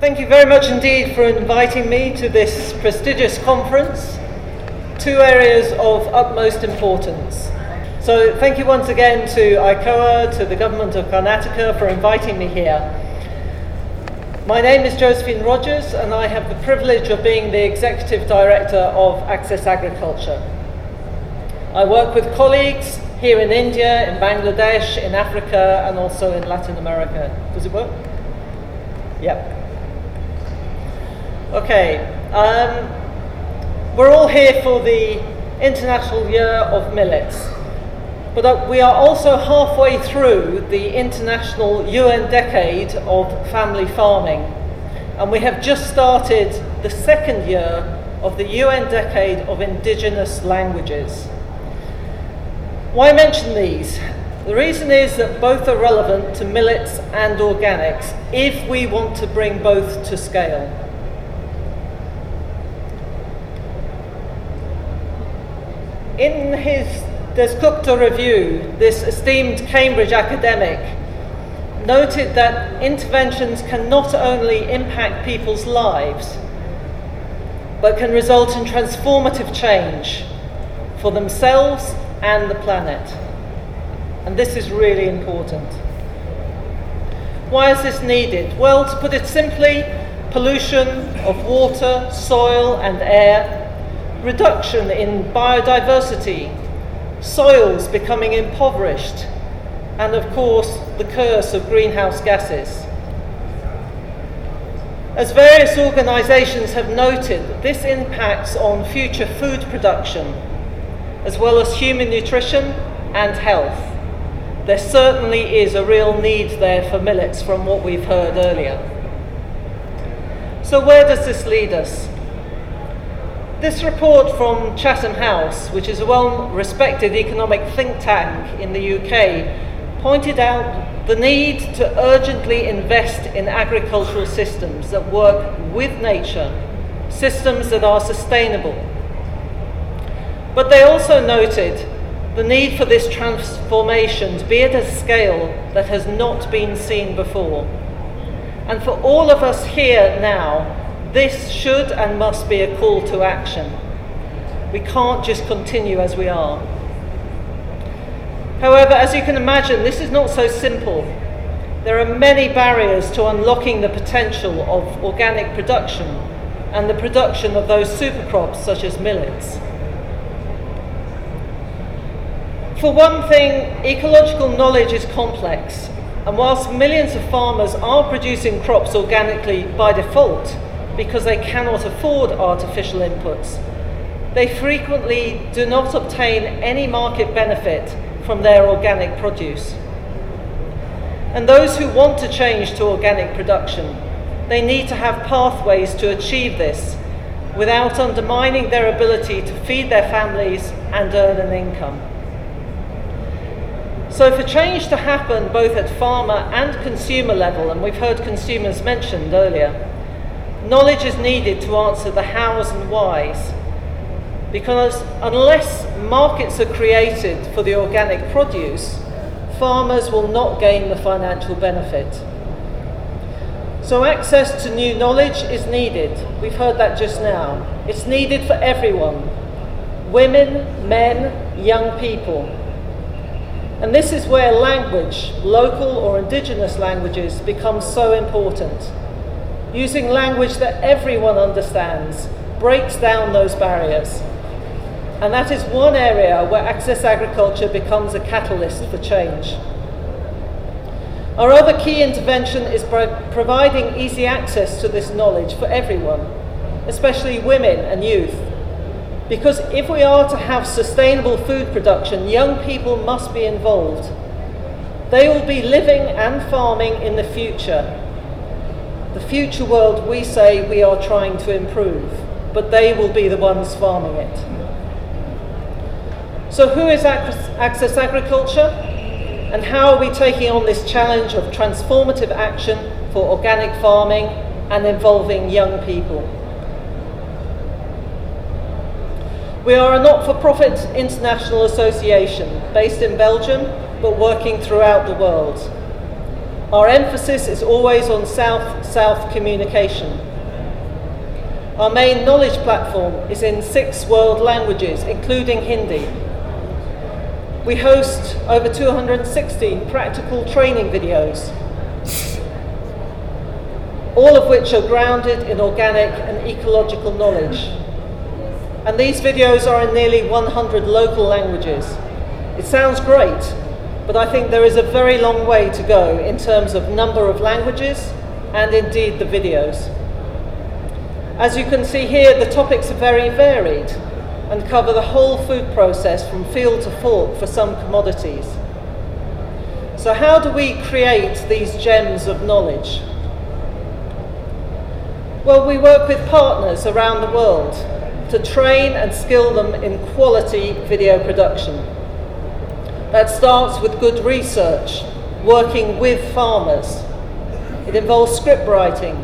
Thank you very much indeed for inviting me to this prestigious conference. Two areas of utmost importance. So, thank you once again to ICOA, to the government of Karnataka for inviting me here. My name is Josephine Rodgers, and I have the privilege of being the executive director of Access Agriculture. I work with colleagues here in India, in Bangladesh, in Africa, and also in Latin America. Does it work? Yep. Okay. Um, we're all here for the International Year of Millets. But uh, we are also halfway through the International UN Decade of Family Farming. And we have just started the second year of the UN Decade of Indigenous Languages. Why mention these? The reason is that both are relevant to millets and organics if we want to bring both to scale. In his Dasgupta review, this esteemed Cambridge academic noted that interventions can not only impact people's lives, but can result in transformative change for themselves and the planet. And this is really important. Why is this needed? Well, to put it simply, pollution of water, soil, and air, reduction in biodiversity, soils becoming impoverished, and of course, the curse of greenhouse gases. As various organisations have noted, this impacts on future food production as well as human nutrition and health. There certainly is a real need there for millets from what we've heard earlier. So, where does this lead us? This report from Chatham House, which is a well respected economic think tank in the UK, pointed out the need to urgently invest in agricultural systems that work with nature, systems that are sustainable but they also noted the need for this transformation to be at a scale that has not been seen before. And for all of us here now, this should and must be a call to action. We can't just continue as we are. However, as you can imagine, this is not so simple. There are many barriers to unlocking the potential of organic production and the production of those supercrops such as millets. For one thing, ecological knowledge is complex, and whilst millions of farmers are producing crops organically by default because they cannot afford artificial inputs, they frequently do not obtain any market benefit from their organic produce. And those who want to change to organic production, they need to have pathways to achieve this without undermining their ability to feed their families and earn an income. So, for change to happen both at farmer and consumer level, and we've heard consumers mentioned earlier, knowledge is needed to answer the hows and whys. Because unless markets are created for the organic produce, farmers will not gain the financial benefit. So, access to new knowledge is needed. We've heard that just now. It's needed for everyone women, men, young people. And this is where language, local or indigenous languages, becomes so important. Using language that everyone understands breaks down those barriers. And that is one area where access agriculture becomes a catalyst for change. Our other key intervention is pro- providing easy access to this knowledge for everyone, especially women and youth. Because if we are to have sustainable food production, young people must be involved. They will be living and farming in the future. The future world we say we are trying to improve, but they will be the ones farming it. So, who is Access Agriculture? And how are we taking on this challenge of transformative action for organic farming and involving young people? We are a not for profit international association based in Belgium but working throughout the world. Our emphasis is always on South-South communication. Our main knowledge platform is in six world languages, including Hindi. We host over 216 practical training videos, all of which are grounded in organic and ecological knowledge. And these videos are in nearly 100 local languages. It sounds great, but I think there is a very long way to go in terms of number of languages and indeed the videos. As you can see here, the topics are very varied and cover the whole food process from field to fork for some commodities. So how do we create these gems of knowledge? Well, we work with partners around the world to train and skill them in quality video production. That starts with good research, working with farmers. It involves script writing,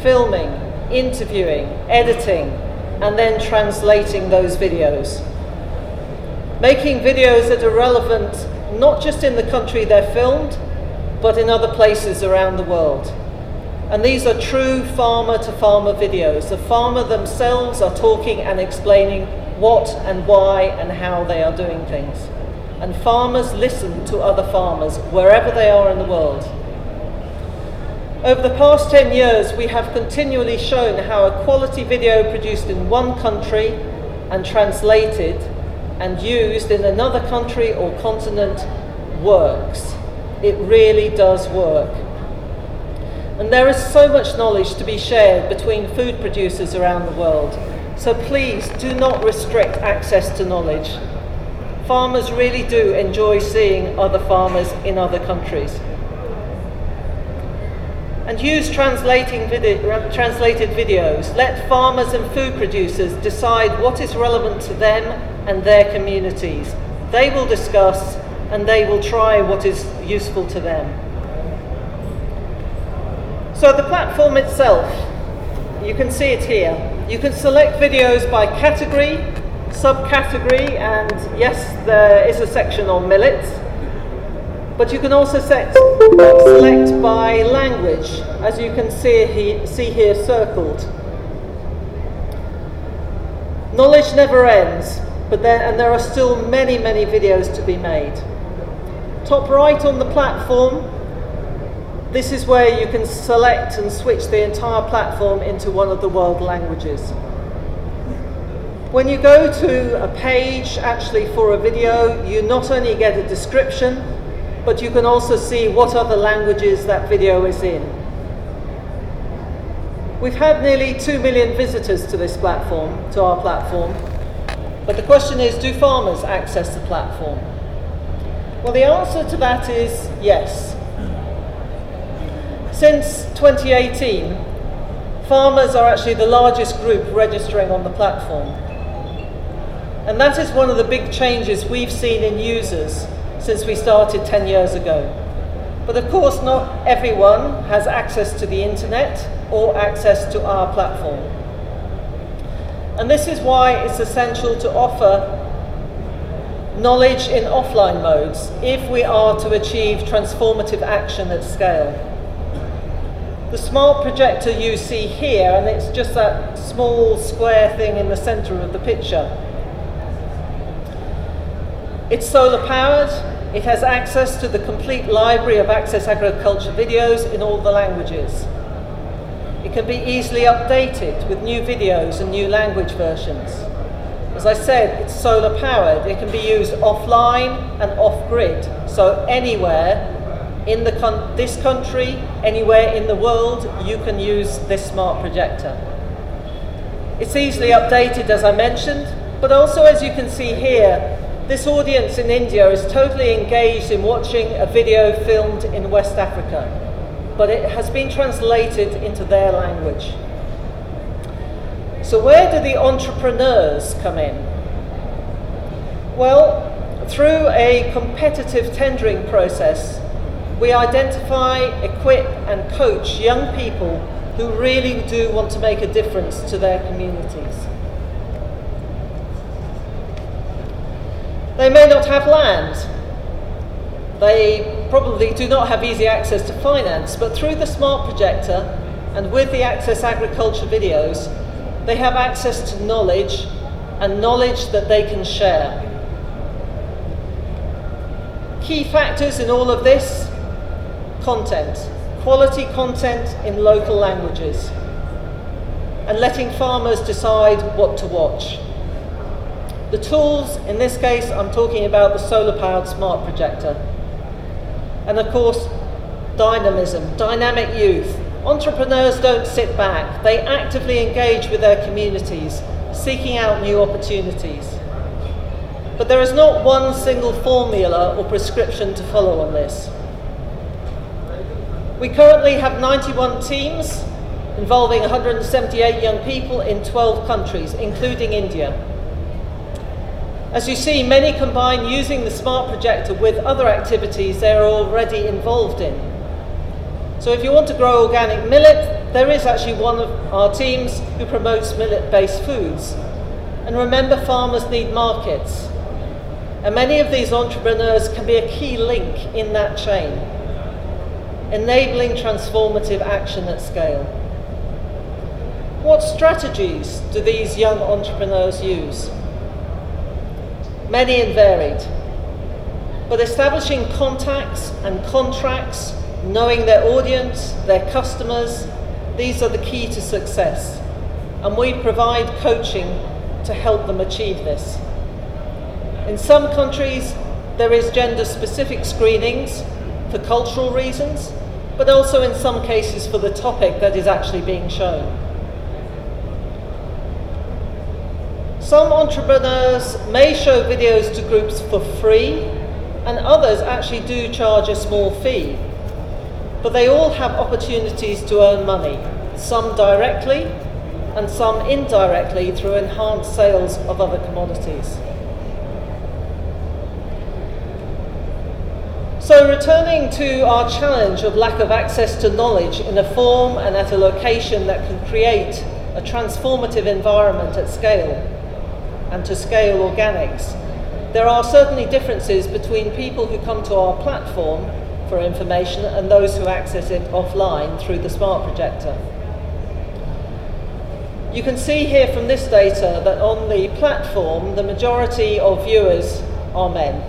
filming, interviewing, editing, and then translating those videos. Making videos that are relevant not just in the country they're filmed, but in other places around the world. And these are true farmer to farmer videos. The farmer themselves are talking and explaining what and why and how they are doing things. And farmers listen to other farmers wherever they are in the world. Over the past 10 years, we have continually shown how a quality video produced in one country and translated and used in another country or continent works. It really does work. And there is so much knowledge to be shared between food producers around the world. So please do not restrict access to knowledge. Farmers really do enjoy seeing other farmers in other countries. And use translating translated videos. Let farmers and food producers decide what is relevant to them and their communities. They will discuss and they will try what is useful to them. So the platform itself, you can see it here. You can select videos by category, subcategory, and yes, there is a section on millets. But you can also set, select by language, as you can see, he, see here circled. Knowledge never ends, but there, and there are still many, many videos to be made. Top right on the platform, this is where you can select and switch the entire platform into one of the world languages. When you go to a page actually for a video, you not only get a description, but you can also see what other languages that video is in. We've had nearly 2 million visitors to this platform, to our platform, but the question is, do farmers access the platform? Well, the answer to that is yes. Since 2018, farmers are actually the largest group registering on the platform. And that is one of the big changes we've seen in users since we started 10 years ago. But of course, not everyone has access to the internet or access to our platform. And this is why it's essential to offer knowledge in offline modes if we are to achieve transformative action at scale. The smart projector you see here, and it's just that small square thing in the center of the picture. It's solar powered, it has access to the complete library of Access Agriculture videos in all the languages. It can be easily updated with new videos and new language versions. As I said, it's solar powered. It can be used offline and off grid, so anywhere in con this country, anywhere in the world, you can use this smart projector. It's easily updated, as I mentioned, but also as you can see here, this audience in India is totally engaged in watching a video filmed in West Africa, but it has been translated into their language. So where do the entrepreneurs come in? Well, through a competitive tendering process, we identify, equip, and coach young people who really do want to make a difference to their communities. They may not have land. They probably do not have easy access to finance, but through the smart projector and with the Access Agriculture videos, they have access to knowledge and knowledge that they can share. Key factors in all of this content, quality content in local languages, and letting farmers decide what to watch. The tools, in this case, I'm talking about the solar powered smart projector. And of course, dynamism, dynamic youth. Entrepreneurs don't sit back, they actively engage with their communities, seeking out new opportunities. But there is not one single formula or prescription to follow on this. We currently have 91 teams involving 178 young people in 12 countries, including India. As you see, many combine using the smart projector with other activities they are already involved in. So if you want to grow organic millet, there is actually one of our teams who promotes millet-based foods. And remember, farmers need markets. And many of these entrepreneurs can be a key link in that chain, enabling transformative action at scale. What strategies do these young entrepreneurs use? Many and varied. But establishing contacts and contracts, knowing their audience, their customers, these are the key to success. And we provide coaching to help them achieve this. In some countries, there is gender specific screenings for cultural reasons, but also in some cases for the topic that is actually being shown. Some entrepreneurs may show videos to groups for free, and others actually do charge a small fee. But they all have opportunities to earn money, some directly and some indirectly through enhanced sales of other commodities. So, returning to our challenge of lack of access to knowledge in a form and at a location that can create a transformative environment at scale and to scale organics, there are certainly differences between people who come to our platform for information and those who access it offline through the smart projector. You can see here from this data that on the platform, the majority of viewers are men,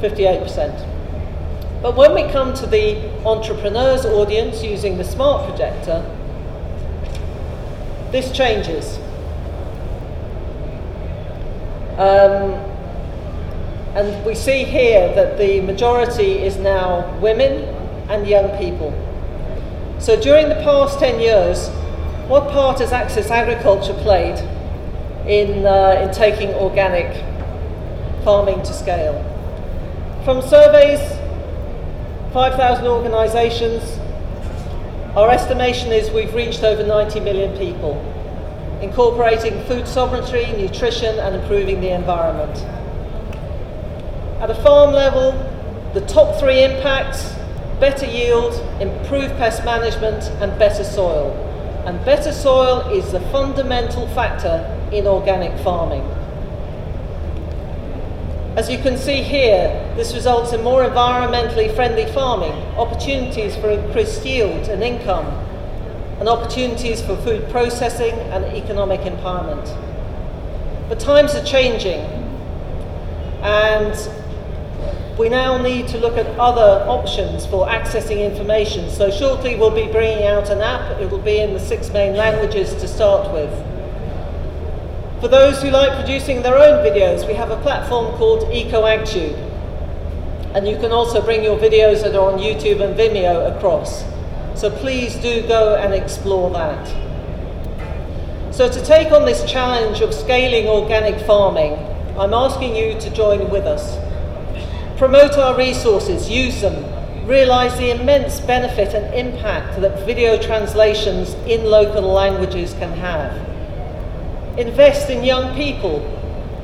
58%. But when we come to the entrepreneurs audience using the smart projector, this changes. Um, and we see here that the majority is now women and young people. So during the past 10 years, what part has Access Agriculture played in, uh, in taking organic farming to scale? From surveys 5,000 organisations. Our estimation is we've reached over 90 million people, incorporating food sovereignty, nutrition, and improving the environment. At a farm level, the top three impacts better yield, improved pest management, and better soil. And better soil is the fundamental factor in organic farming. As you can see here, this results in more environmentally friendly farming, opportunities for increased yield and income, and opportunities for food processing and economic empowerment. But times are changing, and we now need to look at other options for accessing information. So shortly we'll be bringing out an app. It will be in the six main languages to start with. For those who like producing their own videos, we have a platform called EcoAgTube. And you can also bring your videos that are on YouTube and Vimeo across. So please do go and explore that. So to take on this challenge of scaling organic farming, I'm asking you to join with us. Promote our resources, use them, realise the immense benefit and impact that video translations in local languages can have invest in young people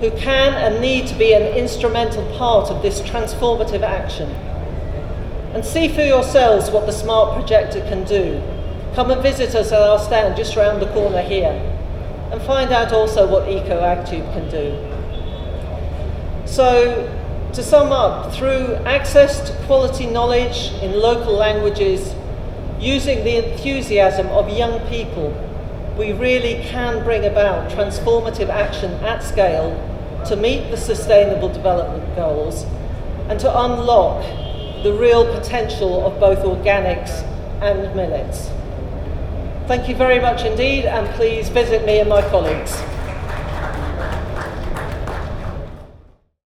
who can and need to be an instrumental part of this transformative action. And see for yourselves what the smart projector can do. Come and visit us at our stand just round the corner here and find out also what EcoAgTube can do. So To sum up, through access to quality knowledge in local languages, using the enthusiasm of young people, we really can bring about transformative action at scale to meet the Sustainable Development Goals and to unlock the real potential of both organics and millets. Thank you very much indeed, and please visit me and my colleagues.